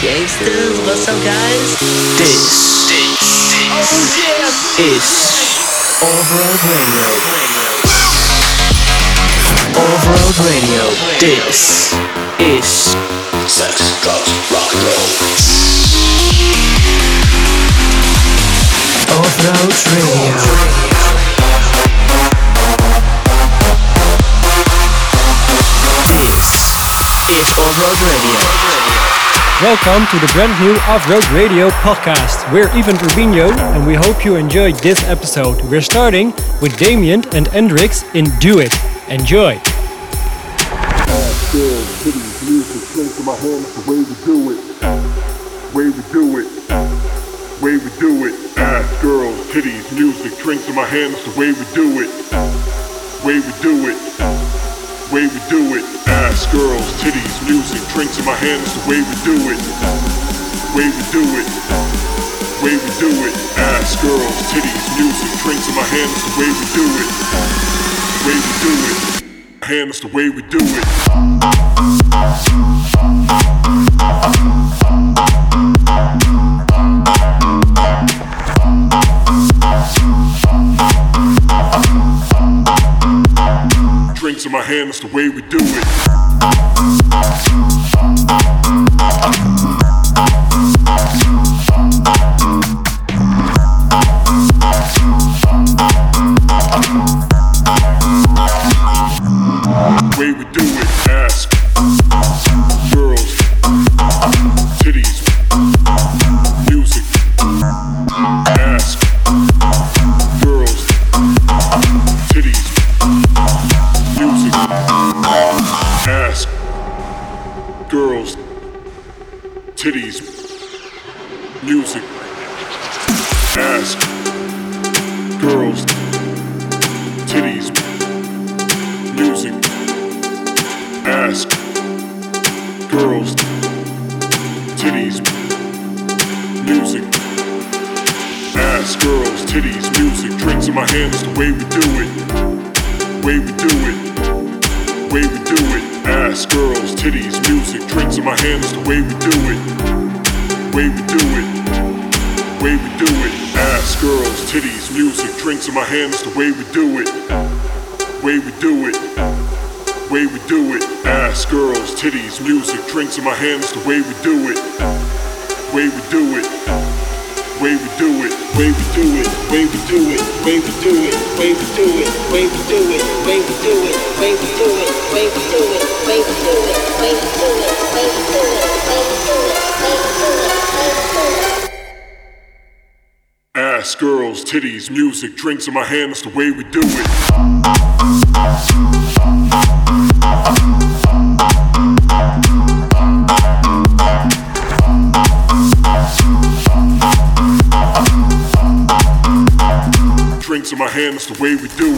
Gangsters, what's up, guys? This, this, Oh, yeah! is Overload Radio. Overload Radio. This is Sex, drugs, rock and roll. Overload Radio. This is Overload Radio. Welcome to the brand new Off-Road Radio podcast. We're Ivan Urbino and we hope you enjoyed this episode. We're starting with Damien and Hendrix in Do It. Enjoy. Way we do it. Ass, girls, titties, music, drinks in my hand, that's the way we do it. Way we do it. Way we do it. Ass, girls, titties, music, drinks in my hand, that's the way we do it. Way we do it. Way we do it. Ass, girls, titties, music, drinks in my hand, that's the way we do it. Way we do it. Hand, that's the way we do it. Drinks in my hand, that's the way we do it. Way we do it. cities my hands, the way we do it. Way we do it. Way we do it. Way we do it. Way we do it. Way we do it. Way we do it. Way we do it. Way we do it. Way we do it. Way we do it. Way we do it. Way we do it. Way we do it. Way we do it. Way we do it. Way we do it. Ass, girls, titties, music, drinks in my hands, the way we do it. The way we do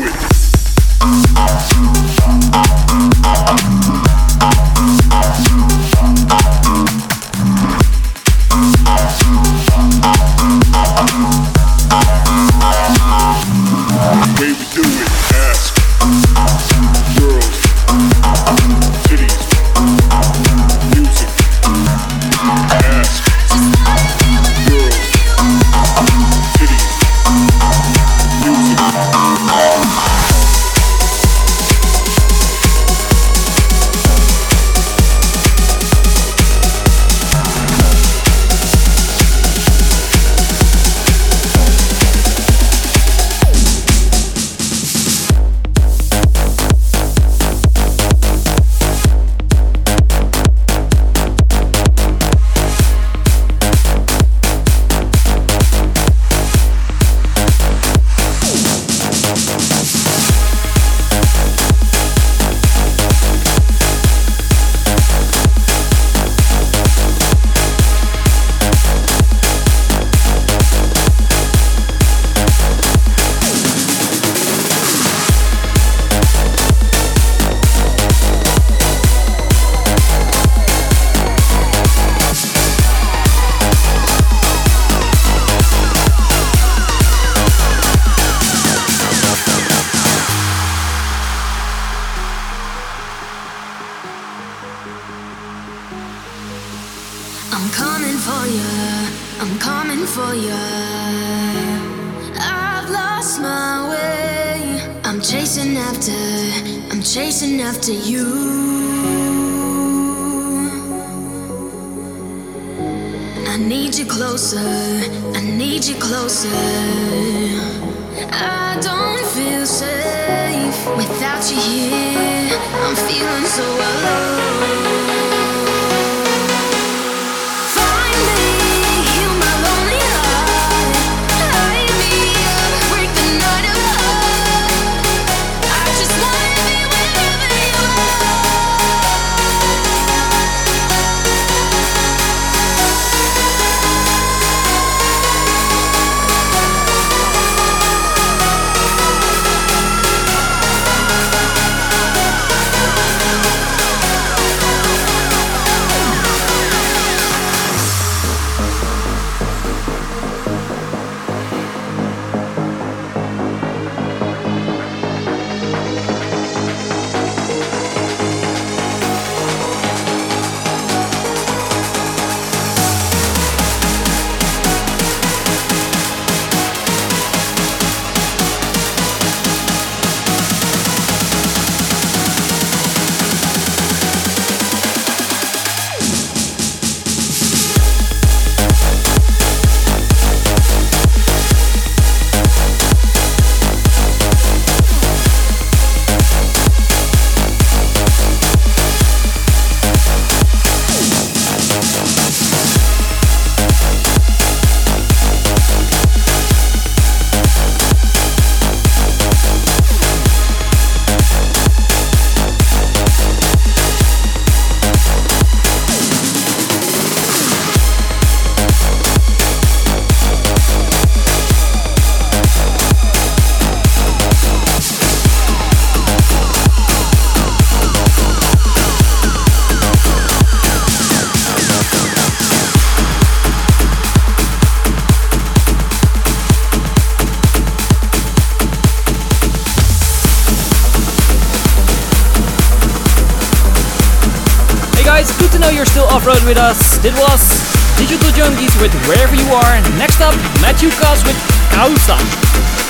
It was Digital Junkies with Wherever You Are. Next up, Matthew Cos with Causa.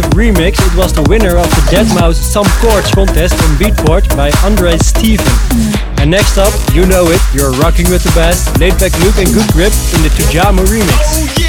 Remix. It was the winner of the Deadmau5 Some Chords contest on Beatport by Andre Steven. And next up, you know it, you're rocking with the best, Laidback Luke and Goodgrip in the Tujamo remix.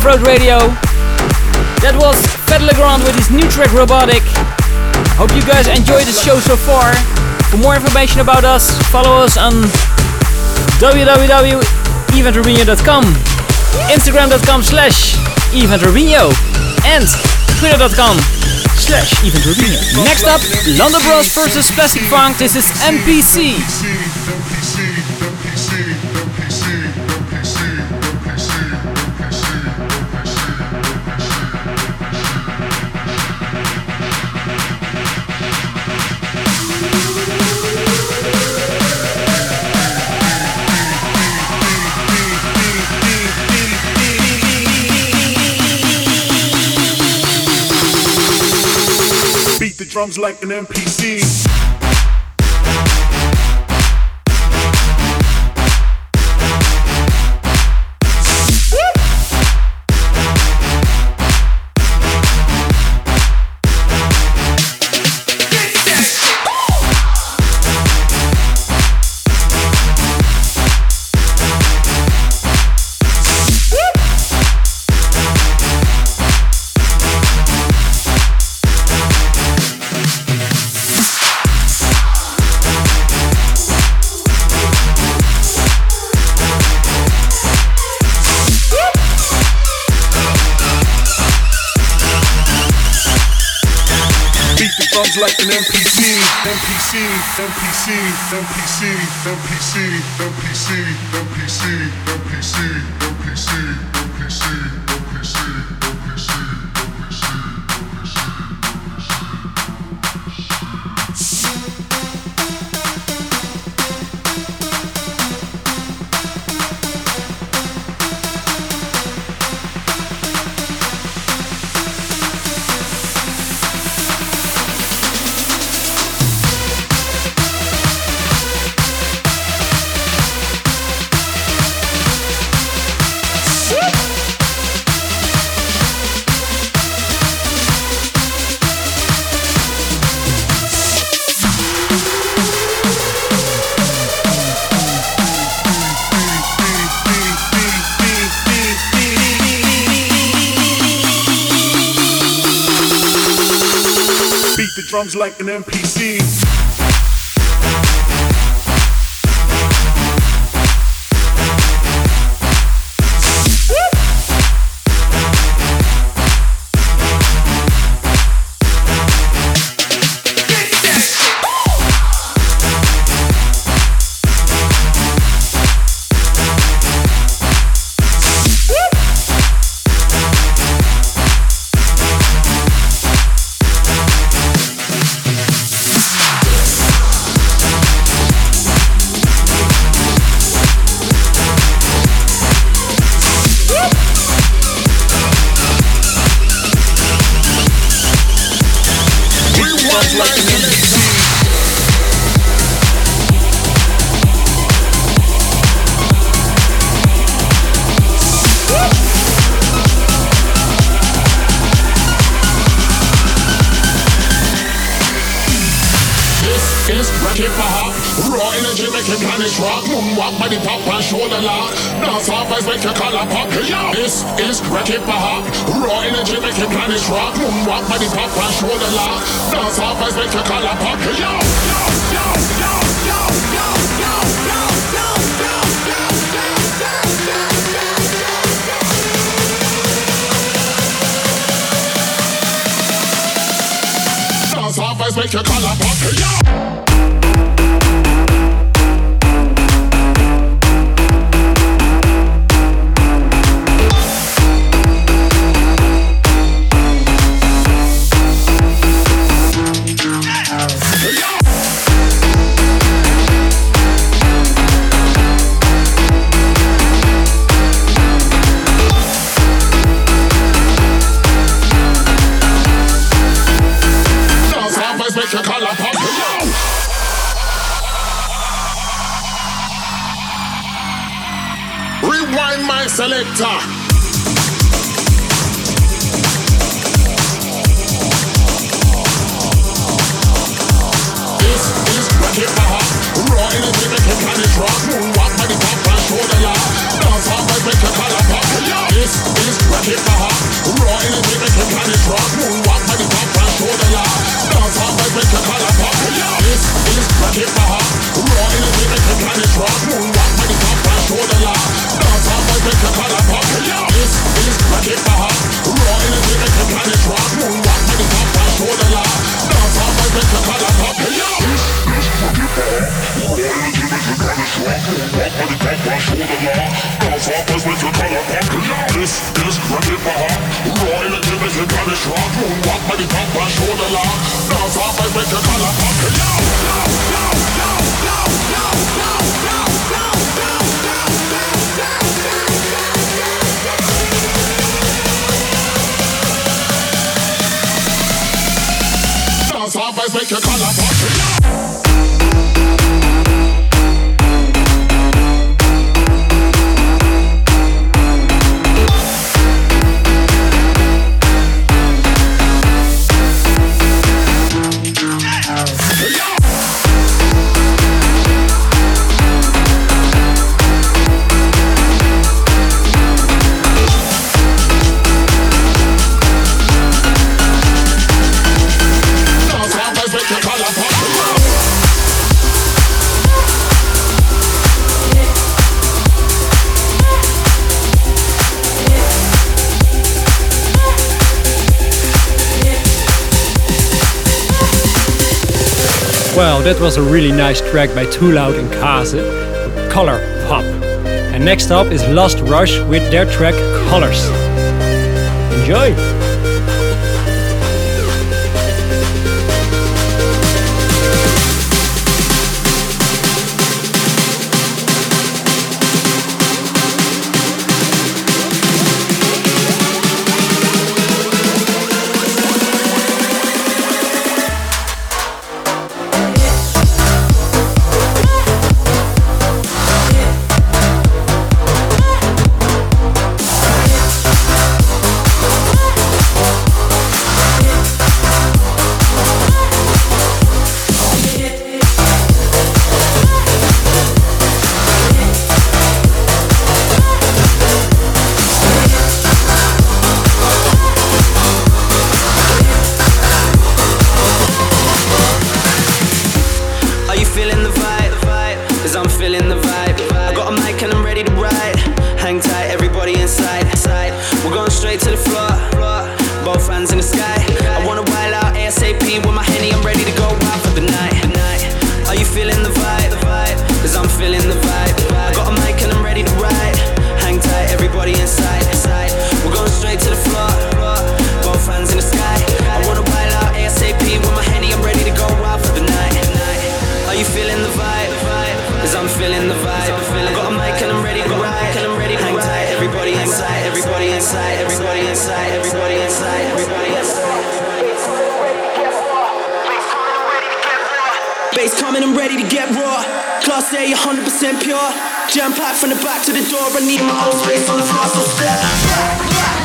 For listening to Off Road Radio. That was Fedde Le Grand with his new track Robotic. Hope you guys enjoyed the show so far. For more information about us, follow us on www.eventrubino.com, instagram.com slash eventrubino, and twitter.com slash eventrubino. Next up, London Bros versus Plastik Funk. This is MPC. Drums like an NPC. MPC, MPC, MPC, MPC. Drums like an NPC. Dance off as make you collar pop. Yo, yo, yo, yo, yo, yo, yo, yo, yo, yo, yo, yo, yo, yo, yo. Dance off as make you collar pop. Yo. that was a really nice track by Too Loud and Kaze, Color Pop. And next up is Lost Rush with their track Colors. Enjoy! feeling the 100% pure. Jam packed from the back to the door. I need my own space on the floor, so step back. back.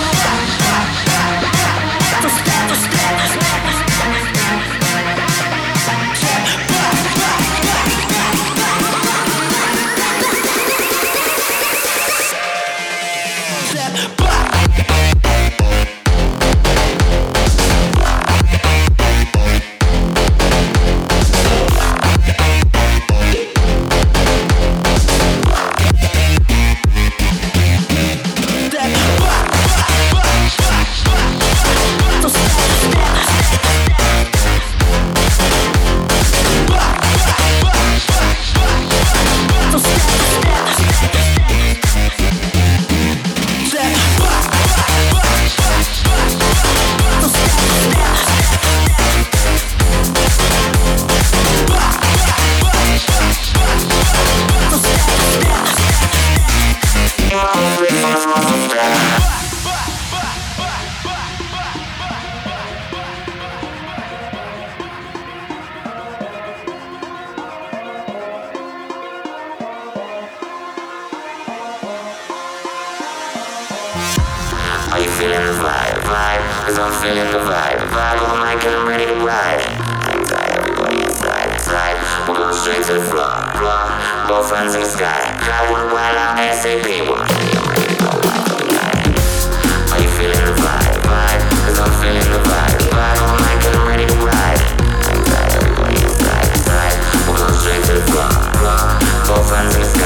I'm feeling the vibe, vibe of my getting ready to ride. I'm tired, everybody is tired, tired. We're going straight to the floor, floor. Both hands in the sky. I will wild I'm We're I'm you feeling the vibe, vibe? Cause I'm feeling the vibe, vibe of my getting ready to ride. I'm tired, everybody's tired, tired. We're going straight to the floor, floor. Both hands in the sky.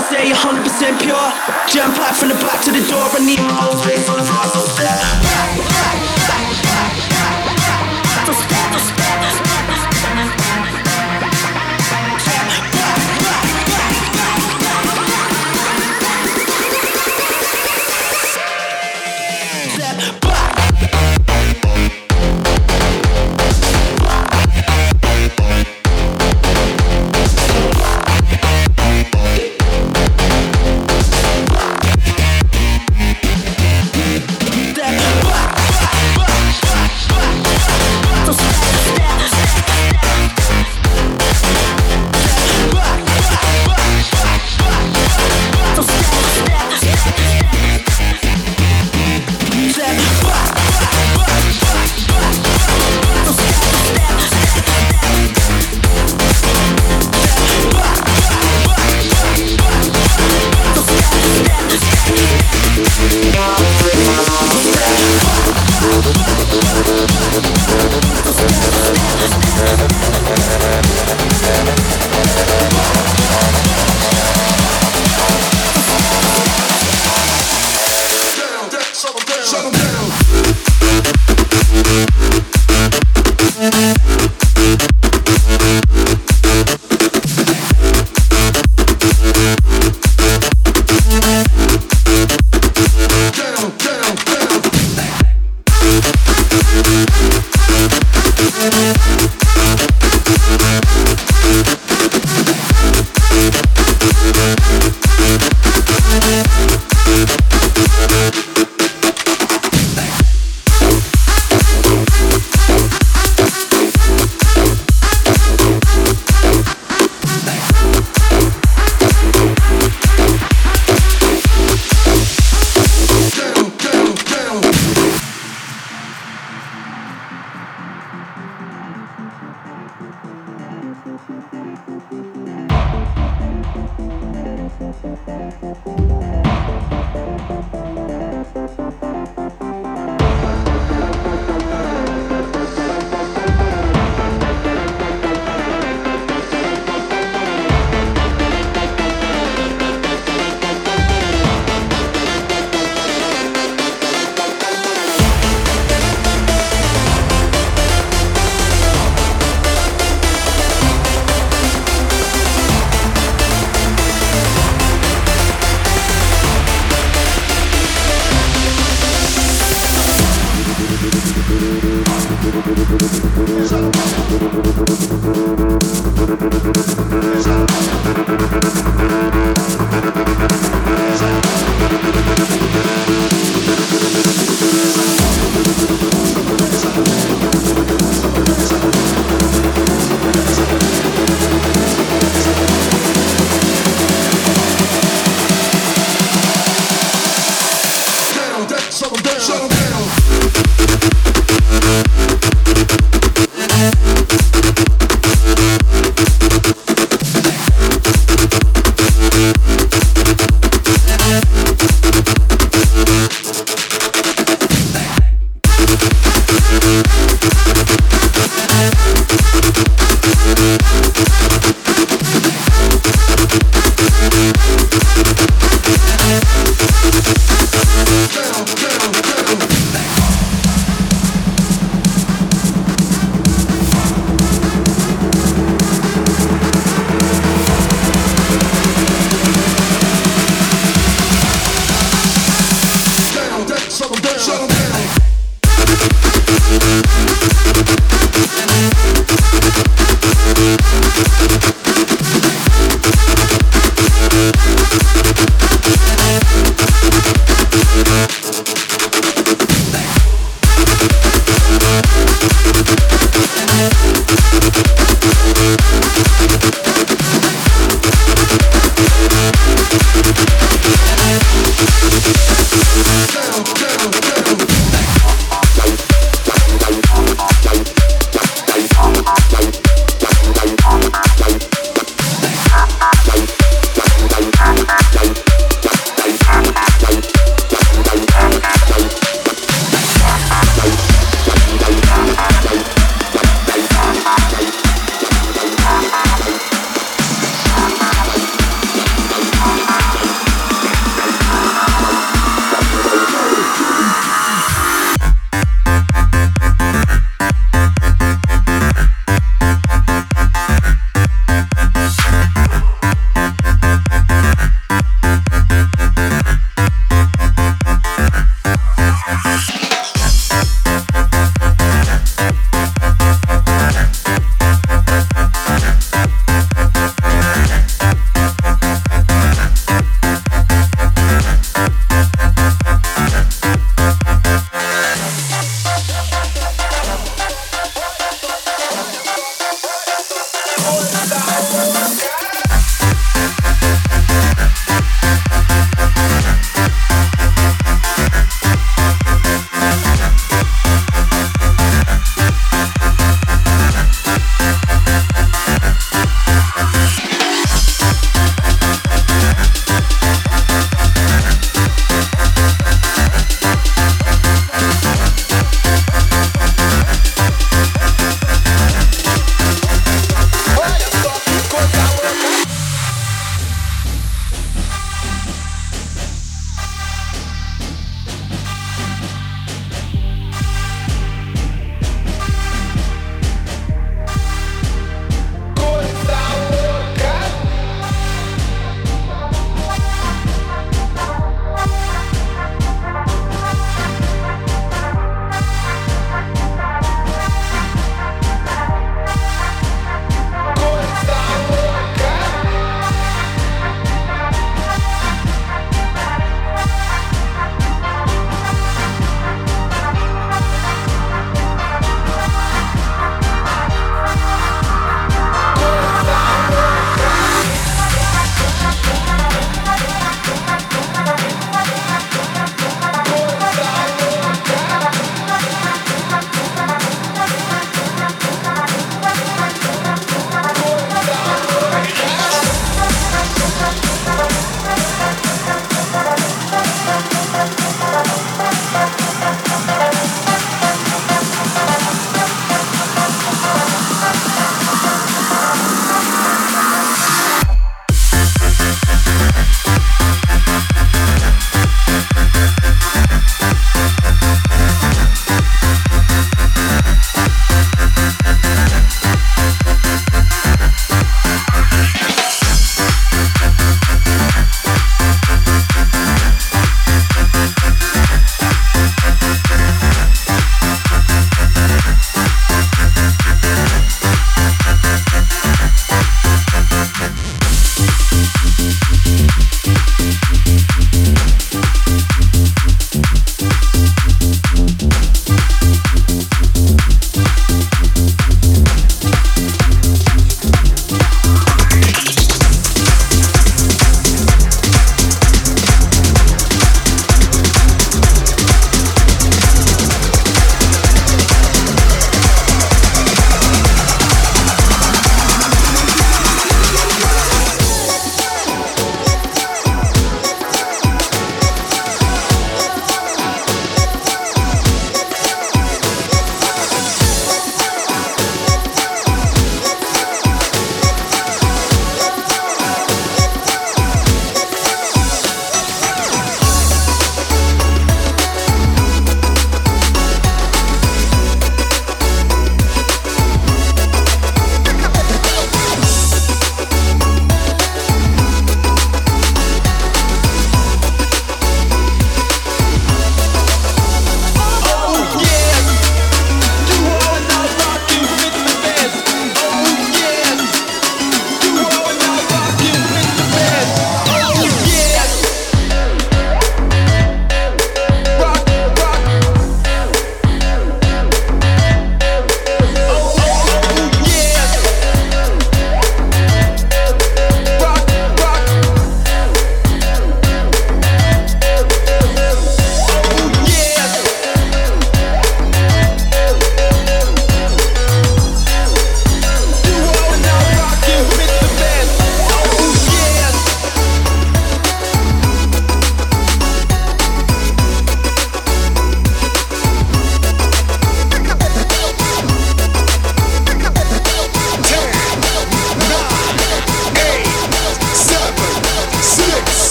Say you're 100% pure. Jam packed from the back to the door. I need my own space on the floor, so step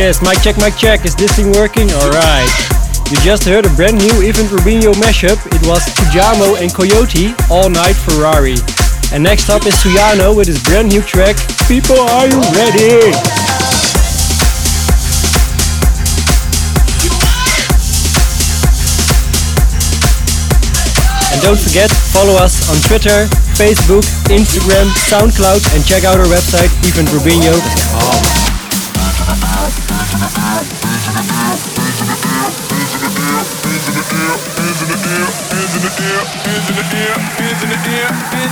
Yes, mic check, mic check. Is this thing working? Alright. You just heard a brand new Ivan Rubinho mashup. It was Tujamo and Coyote, All Night Ferrari. And next up is Suyano with his brand new track, People Are You Ready? And don't forget, follow us on Twitter, Facebook, Instagram, SoundCloud, and check out our website, evenrubinho.com. Are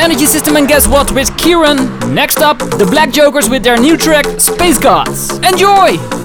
Energy System and guess what with Kieran. Next up, the Black Jokers with their new track Space Gods. Enjoy!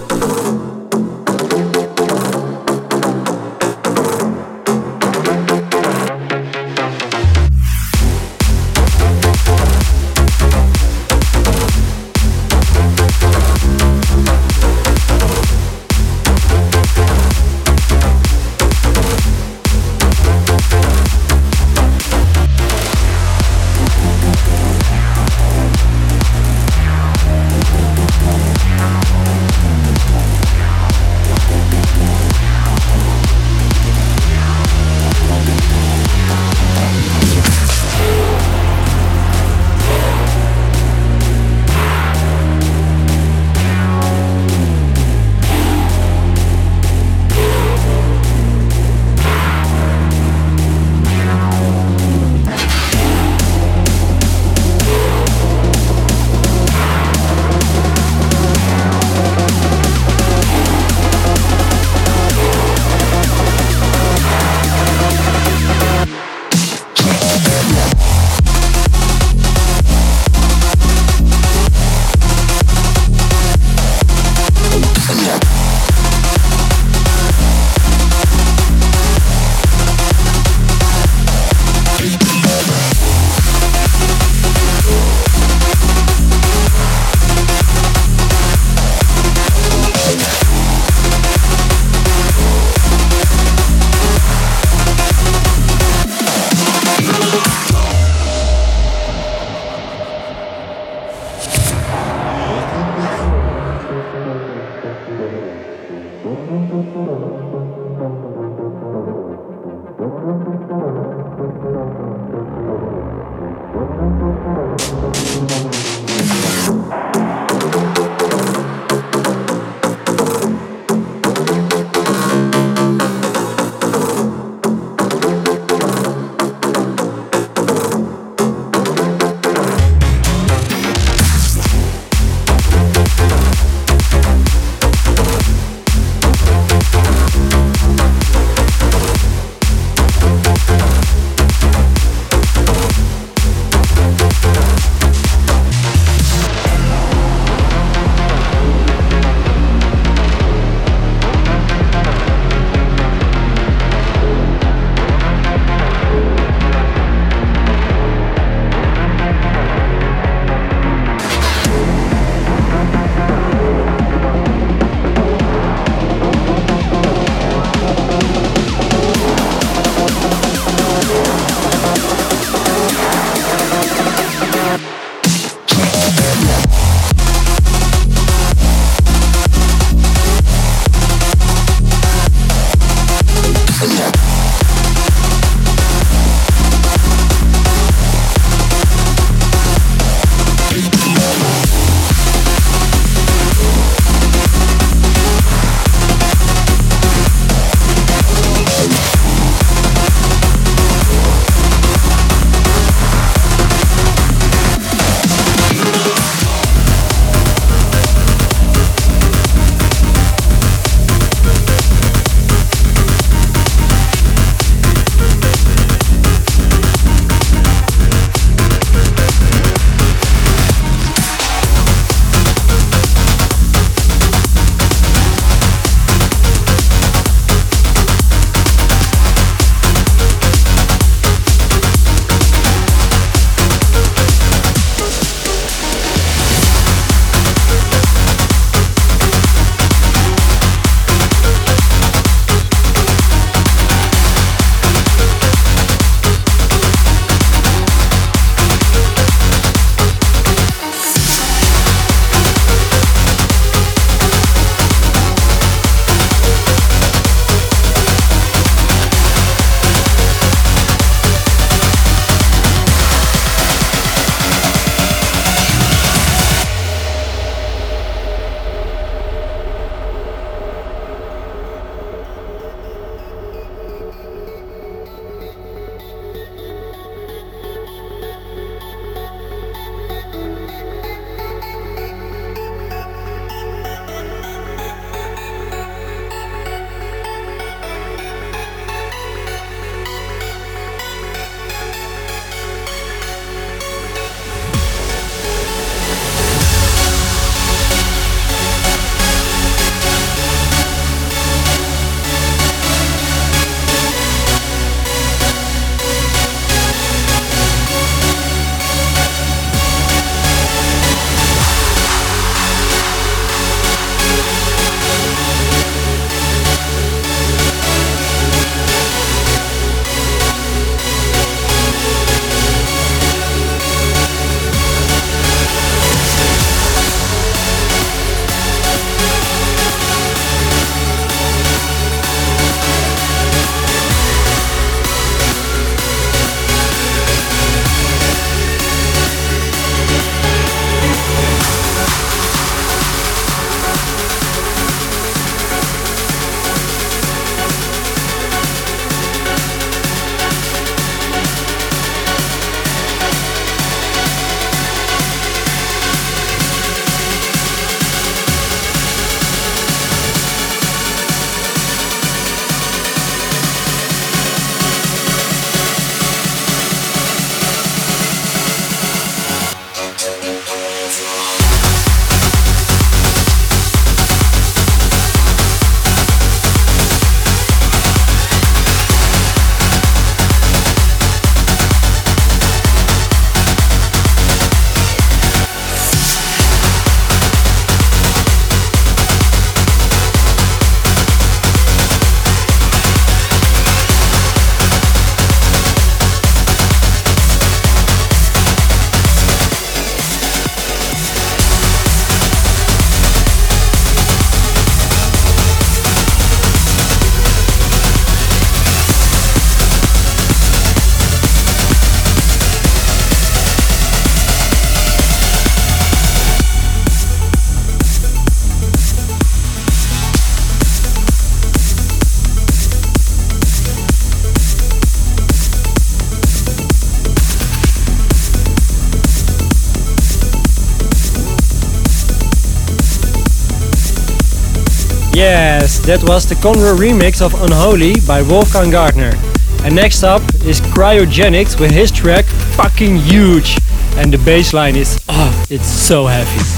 That was the Conroe remix of Unholy by Wolfgang Gartner. And next up is Cryogenics with his track Fucking Huge. And the bass line is, oh, it's so heavy.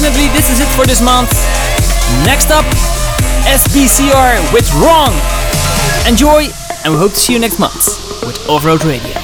Unfortunately this is it for this month. Next up, SBCR with Wrong. Enjoy, and we hope to see you next month with Off-Road Radio.